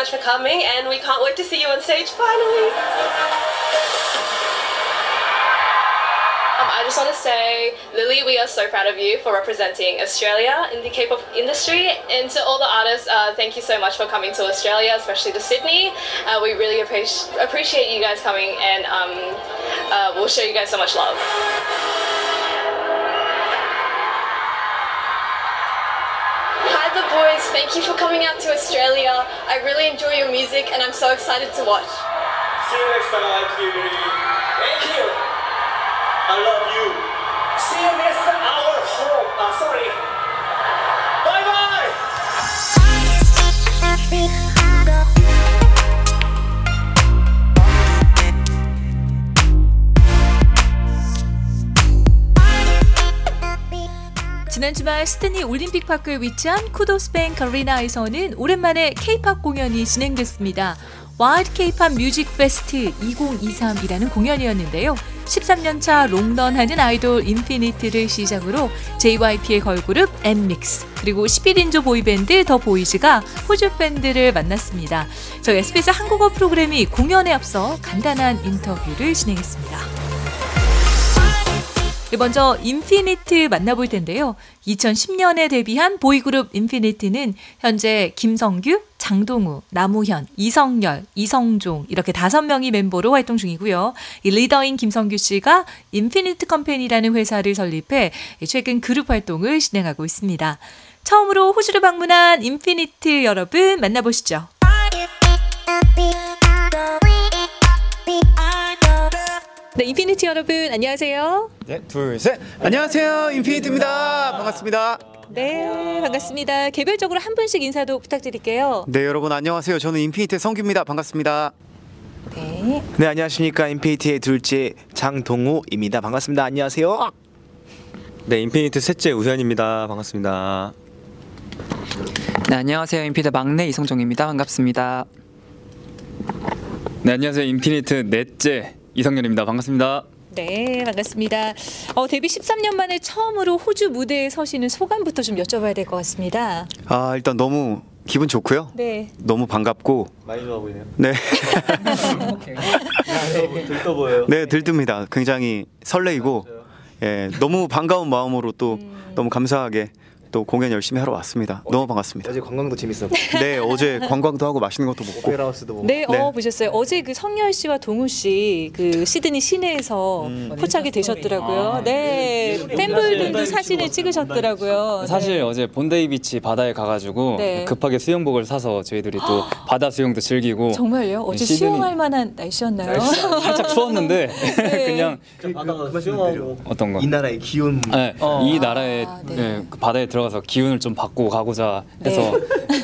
much for coming, and we can't wait to see you on stage finally. Um, I just want to say, Lily, we are so proud of you for representing Australia in the K-pop industry. And to all the artists, uh, thank you so much for coming to Australia, especially to Sydney. Uh, we really appreciate appreciate you guys coming, and um, uh, we'll show you guys so much love. Boys. Thank you for coming out to Australia. I really enjoy your music, and I'm so excited to watch. See you next time. Thank you. I love you. See you next hour home. Uh, sorry. Bye bye 지난 주말 시드니 올림픽 파크에 위치한 Qudos Bank Arena에서는 오랜만에 K-팝 공연이 진행됐습니다. Wild K-Pop Music Fest 2023이라는 공연이었는데요. 13년차 롱런하는 아이돌 인피니트를 시작으로 JYP의 걸그룹 엔믹스 그리고 11인조 보이밴드 더 보이즈가 호주 팬들을 만났습니다. 저희 SBS 한국어 프로그램이 공연에 앞서 간단한 인터뷰를 진행했습니다. 네, 먼저 인피니트 만나볼 텐데요. 2010년에 데뷔한 보이그룹 인피니트는 현재 김성규, 장동우, 남우현, 이성열, 이성종 이렇게 다섯 명이 멤버로 활동 중이고요. 이 리더인 김성규 씨가 인피니트 컴퍼니라는 회사를 설립해 최근 그룹 활동을 진행하고 있습니다. 처음으로 호주를 방문한 인피니트 여러분 만나보시죠. 네, 인피니트 여러분 안녕하세요. 네, 둘, 셋. 안녕하세요. 인피니트입니다. 반갑습니다. 네, 반갑습니다. 개별적으로 한 분씩 인사도 부탁드릴게요. 네, 여러분 안녕하세요. 저는 인피니트의 성규입니다. 반갑습니다. 네. 네 안녕하십니까 인피니트의 둘째 장동우입니다 반갑습니다 안녕하세요 네, 인피니트 셋째 우현입니다. 반갑습니다. 네 안녕하세요 인피니트 막내 이성종입니다 반갑습니다 네 안녕하세요 인피니트 넷째 이성렬입니다 반갑습니다 네, 반갑습니다. 어, 데뷔 13년 만에 처음으로 호주 무대에 서시는 소감부터 좀 여쭤봐야 될 것 같습니다. 아, 일단 너무 기분 좋고요. 네. 너무 반갑고 많이 좋아 보이네요. 네. 들떠 보여요. 네, 들뜹니다. 굉장히 설레이고 예, 너무 반가운 마음으로 또 음. 너무 감사하게 또 공연 열심히 하러 왔습니다. 너무 반갑습니다. 어제 관광도 재밌었고 네, 어제 관광도 하고 맛있는 것도 먹고 오페라 하우스도 보고 네, 네. 어, 보셨어요. 어제 그 성열 씨와 동우 씨 그 시드니 시내에서 음. 포착이 되셨더라고요. 아, 네, 팬분들도 사진을 찍으셨더라고요. 사실 네. 어제 본데이 비치 바다에 가가지고 네. 급하게 수영복을 사서 저희들이 또 바다 수영도 즐기고 정말요? 어제 시드니- 수영할 만한 날씨였나요? 살짝 추웠는데 네. 그냥 바다가 수영하고 어떤 거 이 나라의 기운 네, 이 나라의 아, 네. 네, 그 바다에 들어가서 기운을 좀 받고 가고자 해서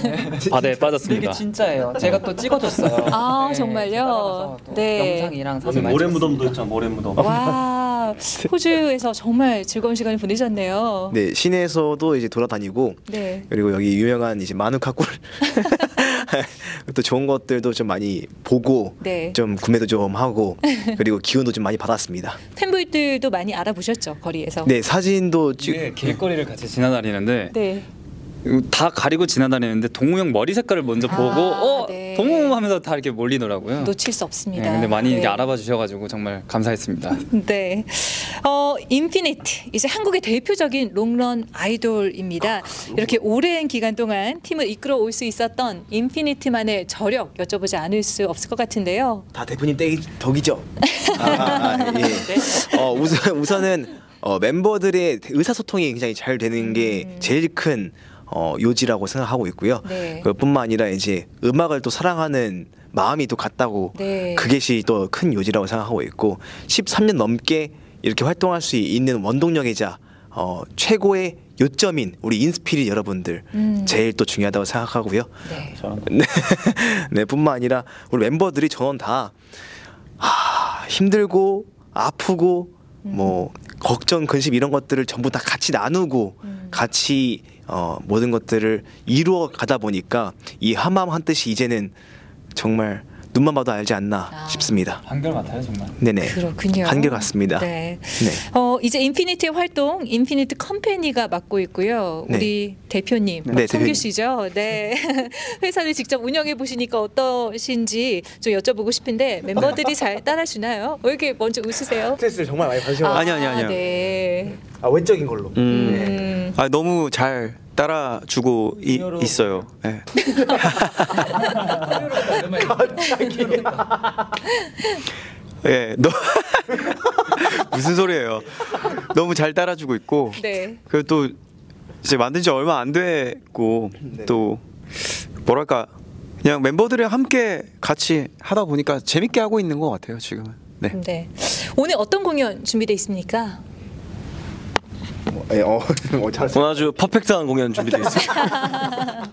바다에 이게 빠졌습니다. 진짜예요 제가 또 찍어줬어요 아, 네, 정말요? 따라가서 또 네. 영상이랑 사진 많이 모래 찍었습니다. 무덤도 있잖아. 모래 무덤. 와, 호주에서 정말 즐거운 시간을 보내셨네요. 네 시내에서도 이제 돌아다니고 네. 그리고 여기 유명한 이제 마누카꿀 또 좋은 것들도 좀 많이 보고 네. 좀 구매도 좀 하고 그리고 기운도 좀 많이 받았습니다. 팬분들도 많이 알아보셨죠 거리에서. 네 사진도 찍 이게 길거리를 같이 지나다니는데 네. 다 가리고 지나다니는데 동우 형 머리 색깔을 먼저 아, 보고 어 네. 동우 하면서 다 이렇게 몰리더라고요. 놓칠 수 없습니다. 네, 근데 많이 네. 이렇게 알아봐 주셔가지고 정말 감사했습니다. 네. 어, 인피니트. 이제 한국의 대표적인 롱런 아이돌입니다. 이렇게 오랜 기간 동안 팀을 이끌어 올 수 있었던 인피니트만의 저력 여쭤보지 않을 수 없을 것 같은데요. 다 대표님 떼기 덕이죠. 아, 아, 아, 예. 어, 우선 우선은 어, 멤버들의 의사소통이 굉장히 잘 되는 게 제일 큰 어, 요지라고 생각하고 있고요. 네. 그뿐만 아니라 이제 음악을 또 사랑하는 마음이 또 같다고 네. 그것이 또큰 요지라고 생각하고 있고 13년 넘게 이렇게 활동할 수 있는 원동력이자 어, 최고의 요점인 우리 인스피릿 여러분들 음. 제일 또 중요하다고 생각하고요. 네. 네, 네, 뿐만 아니라 우리 멤버들이 저는 다 하, 힘들고 아프고 뭐 걱정 근심 이런 것들을 전부 다 같이 나누고 음. 같이 어, 모든 것들을 이루어 가다 보니까 이 한마음 한 뜻이 이제는 정말 눈만 봐도 알지 않나 아. 싶습니다. 한결 같아요 정말. 네네. 그렇군요. 한결 같습니다. 네. 네. 어, 이제 인피니트의 활동 인피니트 컴퍼니가 맡고 있고요. 네. 우리 대표님 네, 성규 대표님. 씨죠. 네. 회사를 직접 운영해 보시니까 어떠신지 좀 여쭤보고 싶은데 멤버들이 잘 따라주나요? 왜 이렇게 먼저 웃으세요? 스트레스를 정말 많이 받으셔. 아니, 아니, 아니요. 네. 아 외적인 걸로. 음, 음. 아 너무 잘 따라주고 이. 있어요. 예. 예, 너 무슨 소리예요? 너무 잘 따라주고 있고 네. 그리고 또 이제 만든 지 얼마 안 됐고 또 뭐랄까 그냥 멤버들이랑 함께 같이 하다 보니까 재밌게 하고 있는 것 같아요 지금은. 네. 네. 오늘 어떤 공연 준비돼 있습니까? 예, 어, 어 잘했어. 오늘 아주 퍼펙트한 공연 준비되어 있습니다.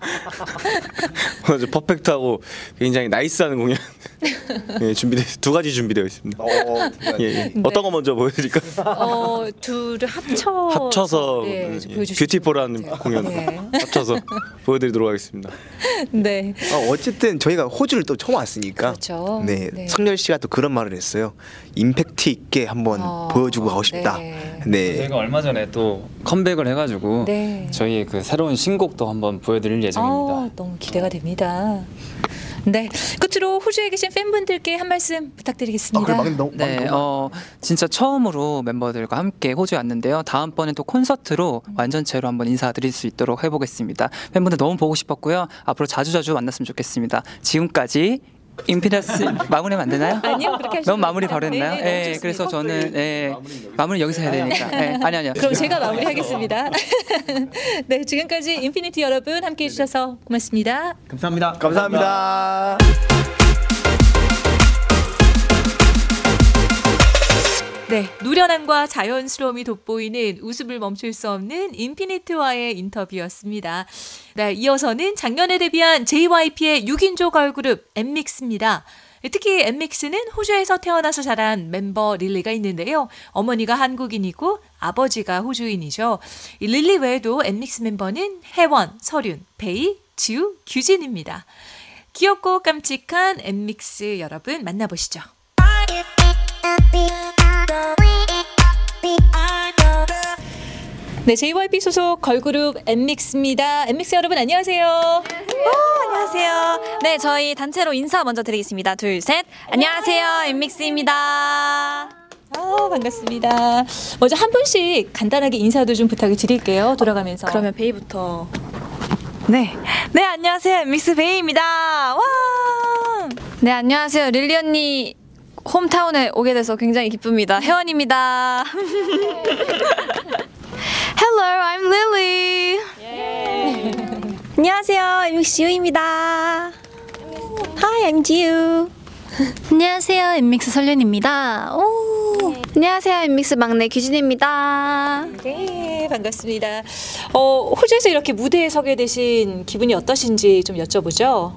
오늘 아주 퍼펙트하고 굉장히 나이스한 공연 예, 준비돼 두 가지 준비되어 있습니다. 어, 예, 예. 네. 어떤 거 먼저 보여드릴까? 어, 둘을 합쳐 합쳐서 네, 음, 보여주시면 뷰티풀한 좋을 것 같아요. 공연 네. 합쳐서 보여드리도록 하겠습니다. 네. 어, 어쨌든 저희가 호주를 또 처음 왔으니까. 그렇죠. 네, 네. 성렬 씨가 또 그런 말을 했어요. 임팩트 있게 한번 어, 보여주고 가고 싶다. 네. 네. 저희가 얼마 전에 또 컴백을 해가지고 네. 저희의 그 새로운 신곡도 한번 보여드릴 예정입니다. 아, 너무 기대가 됩니다. 네. 끝으로 호주에 계신 팬분들께 한 말씀 부탁드리겠습니다. 아, 그래 막 너무 막 네, 어 진짜 처음으로 멤버들과 함께 호주에 왔는데요. 다음번에 또 콘서트로 완전체로 한번 인사드릴 수 있도록 해보겠습니다. 팬분들 너무 보고 싶었고요. 앞으로 자주 자주 만났으면 좋겠습니다. 지금까지 임피더스 마무리하면 안 되나요? 아니요, 그렇게 하시면 너무 마무리. 바로 했나요? 네, 네, 예. 그래서 저는 예, 마무리 여기서 해야 되니까. 예, 아니 아니요. 그럼 제가 마무리하겠습니다. 네, 지금까지 인피니트 여러분 함께 해 주셔서 고맙습니다. 감사합니다. 감사합니다. 네, 노련함과 자연스러움이 돋보이는 웃음을 멈출 수 없는 인피니트와의 인터뷰였습니다. 네, 이어서는 작년에 데뷔한 JYP의 6인조 걸그룹 엔믹스입니다. 특히 엔믹스는 호주에서 태어나서 자란 멤버 릴리가 있는데요. 어머니가 한국인이고 아버지가 호주인이죠. 이 릴리 외에도 엔믹스 멤버는 해원, 설윤, 배이, 지우, 규진입니다. 귀엽고 깜찍한 엔믹스 여러분 만나보시죠. 네, JYP 소속 걸그룹 엔믹스입니다. 엔믹스 여러분 안녕하세요. 안녕하세요. 네, 저희 단체로 인사 먼저 드리겠습니다. 둘, 셋. 안녕하세요. 엔믹스입니다. 아, 반갑습니다. 먼저 한 분씩 간단하게 인사도 좀 부탁을 드릴게요. 돌아가면서. 그러면 배이부터. 네. 네, 안녕하세요. 엔믹스 배이입니다. 와! 네, 안녕하세요. 릴리 언니 hometown에 오게 돼서 굉장히 기쁩니다. 해원입니다. Hello, I'm Lily. 안녕하세요. 엠믹스 유입니다. Hi, I'm 지우. 안녕하세요. 엠믹스 설련입니다. 오. 안녕하세요. 엠믹스 막내 규진입니다. 네, 반갑습니다. 어, 호주에서 이렇게 무대에 서게 되신 기분이 어떠신지 좀 여쭤보죠.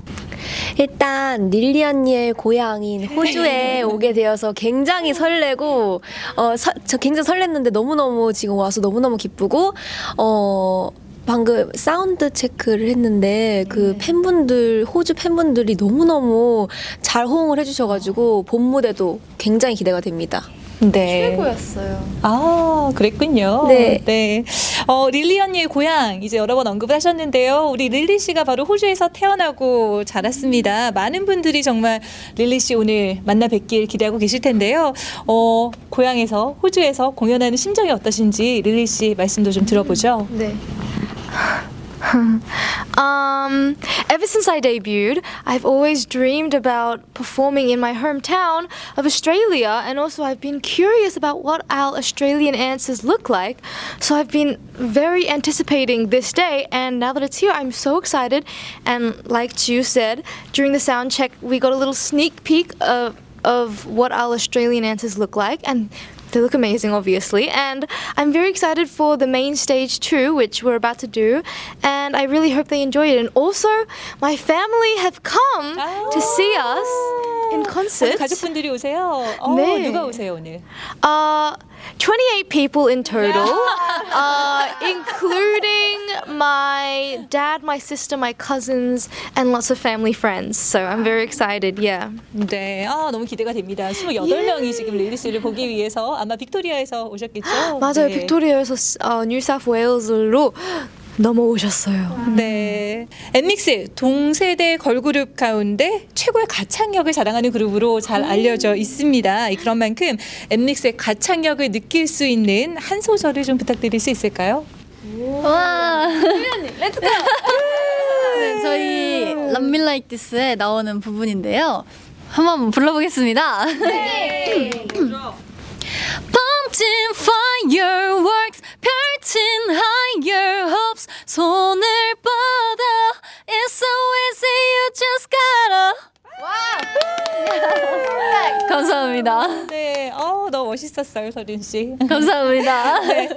일단 릴리 언니의 고향인 호주에 오게 되어서 굉장히 설레고 어, 서, 저 굉장히 설렜는데 너무너무 지금 와서 너무너무 기쁘고 어 방금 sound check를 했는데 그 팬분들 호주 팬분들이 너무너무 잘 호응을 해주셔가지고 본 무대도 굉장히 기대가 됩니다. 네. 최고였어요. 아, 그랬군요. 네. 네. 어, 릴리 언니의 고향 이제 여러 번 언급을 하셨는데요. 우리 릴리 씨가 바로 호주에서 태어나고 자랐습니다. 많은 분들이 정말 릴리 씨 오늘 만나 뵙길 기대하고 계실 텐데요. 어, 고향에서 호주에서 공연하는 심정이 어떠신지 릴리 씨 말씀도 좀 들어보죠. 네. um, ever since I debuted, I've always dreamed about performing in my hometown of Australia, and also I've been curious about what our Australian answers look like. So I've been very anticipating this day, and now that it's here, I'm so excited. And like Chu said, during the sound check, we got a little sneak peek of of what our Australian answers look like, and they look amazing, obviously. And I'm very excited for the main stage too, which we're about to do. And I really hope they enjoy it. And also, my family have come to see us concert. 가족분들이 오세요. 어, 네. 누가 오세요 오늘? Uh, 28 people in total, uh, including my dad, my sister, my cousins, and lots of family friends. So I'm very excited. Yeah. 네, 아, 너무 기대가 됩니다. 28명이 지금 릴리 씨를 보기 위해서 아마 빅토리아에서 오셨겠죠? 맞아요. 네. 빅토리아에서 어, 뉴사우스 웨일즈로 넘어오셨어요. 네. 엔믹스 동세대 걸그룹 가운데 최고의 가창력을 자랑하는 그룹으로 잘 알려져 있습니다. 그런 만큼 엠믹스의 가창력을 느낄 수 있는 한 소절을 좀 부탁드릴 수 있을까요? 와. 네, 저희 Love Me Like This에 나오는 부분인데요. 한번 불러보겠습니다. 네. In fireworks, 펼친 higher hopes, 손을 뻗어. It's so easy, you just gotta. 감사합니다. 네, 어, 너무 멋있었어요, 서린 씨. 감사합니다. 네.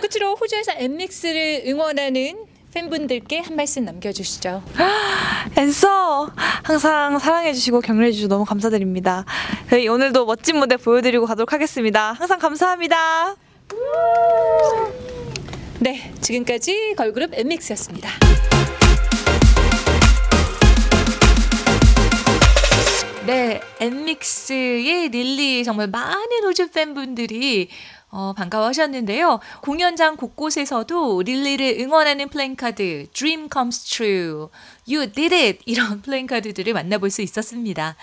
끝으로 호주에서 엠믹스를 응원하는 팬분들께 한 말씀 남겨주시죠. 앤서 항상 사랑해주시고 격려해주셔서 너무 감사드립니다. 저희 오늘도 멋진 무대 보여드리고 가도록 하겠습니다. 항상 감사합니다. 네, 지금까지 걸그룹 엠믹스였습니다. 네, 엔믹스의 릴리 정말 많은 호주 팬분들이 어, 반가워하셨는데요. 공연장 곳곳에서도 릴리를 응원하는 플랜카드, Dream Comes True, You Did It 이런 플랜카드들을 만나볼 수 있었습니다.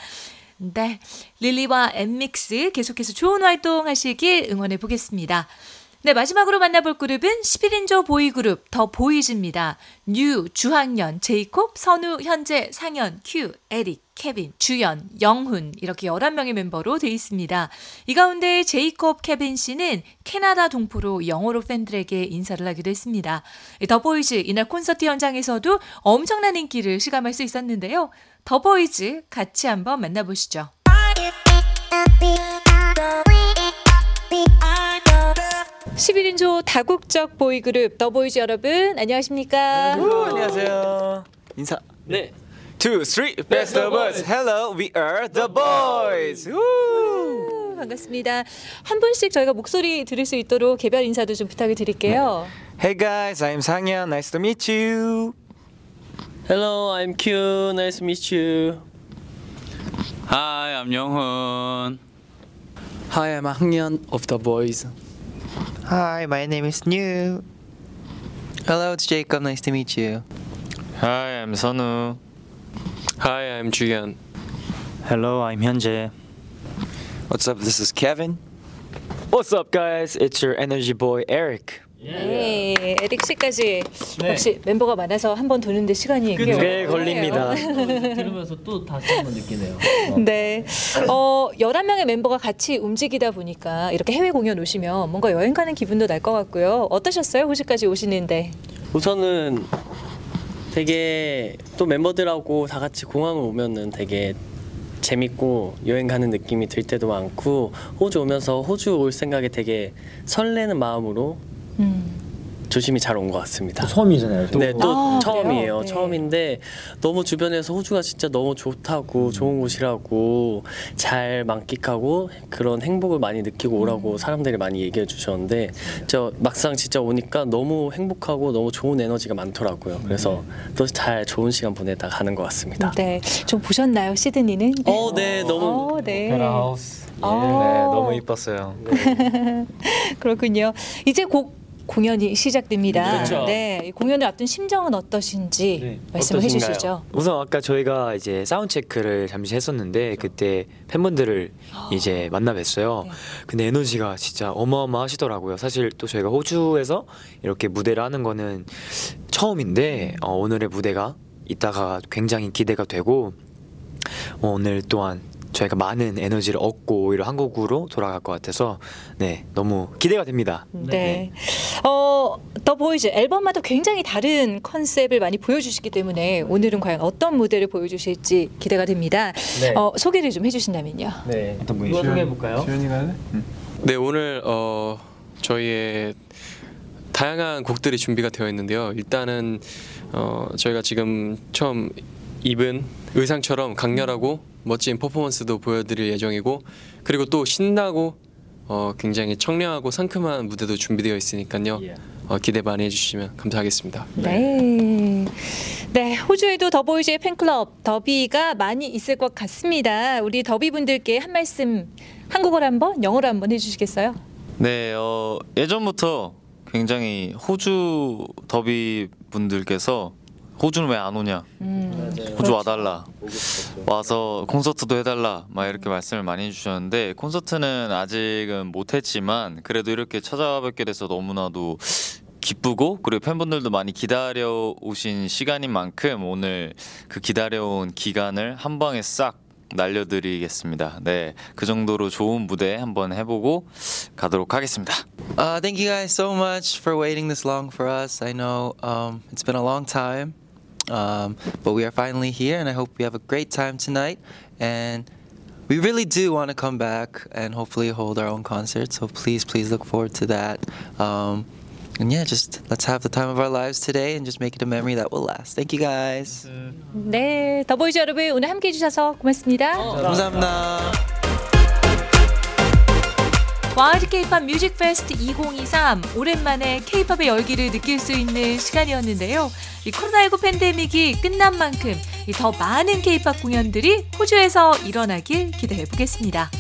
네, 릴리와 엔믹스 계속해서 좋은 활동 하시길 응원해 보겠습니다. 네, 마지막으로 만나볼 그룹은 11인조 보이그룹 더 보이즈입니다. 뉴, 주학년, 제이콥, 선우, 현재, 상연, 큐, 에릭, 케빈, 주연, 영훈 이렇게 11명의 멤버로 되어 있습니다. 이 가운데 제이콥, 케빈 씨는 캐나다 동포로 영어로 팬들에게 인사를 하기도 했습니다. 더 보이즈 이날 콘서트 현장에서도 엄청난 인기를 실감할 수 있었는데요. 더 보이즈 같이 한번 만나보시죠. 11인조 다국적 보이그룹 더보이즈 여러분 안녕하십니까? 안녕하세요. 인사. 네. Two, three, best of us. Hello, we are THE BOYZ. 우, 반갑습니다. 한 분씩 저희가 목소리 들을 수 있도록 개별 인사도 좀 부탁을 드릴게요. Hey guys, I'm 상현. Nice to meet you. Hello, I'm Q. Nice to meet you. Hi, I'm Young-hoon. Hi, I'm Hangyeon of The Boys. Hi, my name is New. Hello, it's Jacob. Nice to meet you. Hi, I'm Sonu. Hi, I'm Juyeon. Hello, I'm Hyunjae. What's up? This is Kevin. What's up, guys? It's your energy boy Eric. 네, 에릭 씨까지 역시 멤버가 많아서 한 번 도는데 시간이 꽤. 걸립니다. 들으면서 또 다시 한번 느끼네요. 네. 어, 11명의 멤버가 같이 움직이다 보니까 이렇게 해외 공연 오시면 뭔가 여행 가는 기분도 날 것 같고요. 어떠셨어요? 호주까지 오시는데. 우선은 되게 또 멤버들하고 다 같이 공항을 오면은 되게 재밌고 여행 가는 느낌이 들 때도 많고 호주 오면서 호주 올 생각에 되게 설레는 마음으로 조심히 잘 온 것 같습니다. 처음이잖아요. 또. 네, 또 아, 처음이에요. 그래요? 네. 처음인데 너무 주변에서 호주가 진짜 너무 좋다고 좋은 곳이라고 잘 만끽하고 그런 행복을 많이 느끼고 오라고 사람들이 많이 얘기해 주셨는데 저 막상 진짜 오니까 너무 행복하고 너무 좋은 에너지가 많더라고요. 그래서 또 잘 좋은 시간 보내다 가는 것 같습니다. 네. 좀 보셨나요? 시드니는? 어, 네, 너무 어, 네. 오페라 하우스. 어. 네, 너무 이뻤어요. 그렇군요. 이제 곧 공연이 시작됩니다. 그렇죠. 네. 이 공연을 앞둔 심정은 어떠신지 말씀을 해 주시죠. 우선 아까 저희가 이제 사운드 체크를 잠시 했었는데 그때 팬분들을 이제 만나 뵀어요. 근데 에너지가 진짜 어마어마하시더라고요. 사실 또 저희가 호주에서 이렇게 무대를 하는 거는 처음인데 어, 오늘의 무대가 이따가 굉장히 기대가 되고 어, 오늘 또한 저희가 많은 에너지를 얻고 오히려 한국으로 돌아갈 것 같아서 네 너무 기대가 됩니다. 네. 어, 더 보이즈 앨범마다 굉장히 다른 컨셉을 많이 보여주시기 때문에 오늘은 과연 어떤 무대를 보여주실지 기대가 됩니다. 네. 어, 소개를 좀 해주신다면요. 네. 어떤 분이 누가 소개해 볼까요? 주연이가 네 오늘 어 저희의 다양한 곡들이 준비가 되어 있는데요. 일단은 어 저희가 지금 처음 입은 의상처럼 강렬하고 멋진 퍼포먼스도 보여드릴 예정이고 그리고 또 신나고 어, 굉장히 청량하고 상큼한 무대도 준비되어 있으니까요. 어, 기대 많이 해주시면 감사하겠습니다. 네. 네, 호주에도 더보이즈의 팬클럽 더비가 많이 있을 것 같습니다. 우리 더비 분들께 한 말씀 한국어로 한번, 영어로 한번 해주시겠어요? 네, 어, 예전부터 굉장히 호주 더비 분들께서 호주는 왜 안 오냐? 호주 와달라. 와서 콘서트도 해달라. 막 이렇게 말씀을 많이 해주셨는데 콘서트는 아직은 못했지만 그래도 이렇게 찾아뵙게 돼서 너무나도 기쁘고 그리고 팬분들도 많이 기다려 오신 시간인 만큼 오늘 그 기다려온 기간을 한 방에 싹 날려드리겠습니다. 네, 그 정도로 좋은 무대 한번 해보고 가도록 하겠습니다. Uh, thank you guys so much for waiting this long for us. I know um, it's been a long time, um, but we are finally here, and I hope we have a great time tonight. And we really do want to come back and hopefully hold our own concert. So please, please look forward to that. Um, and yeah, just let's have the time of our lives today and just make it a memory that will last. Thank you guys. 네, 더보이즈 여러분 오늘 함께 해주셔서 고맙습니다. 감사합니다. Wild K-Pop Music Fest 2023 오랜만에 케이팝의 열기를 느낄 수 있는 시간이었는데요. 이 코로나19 팬데믹이 끝난 만큼 이더 많은 케이팝 공연들이 호주에서 일어나길 기대해 보겠습니다.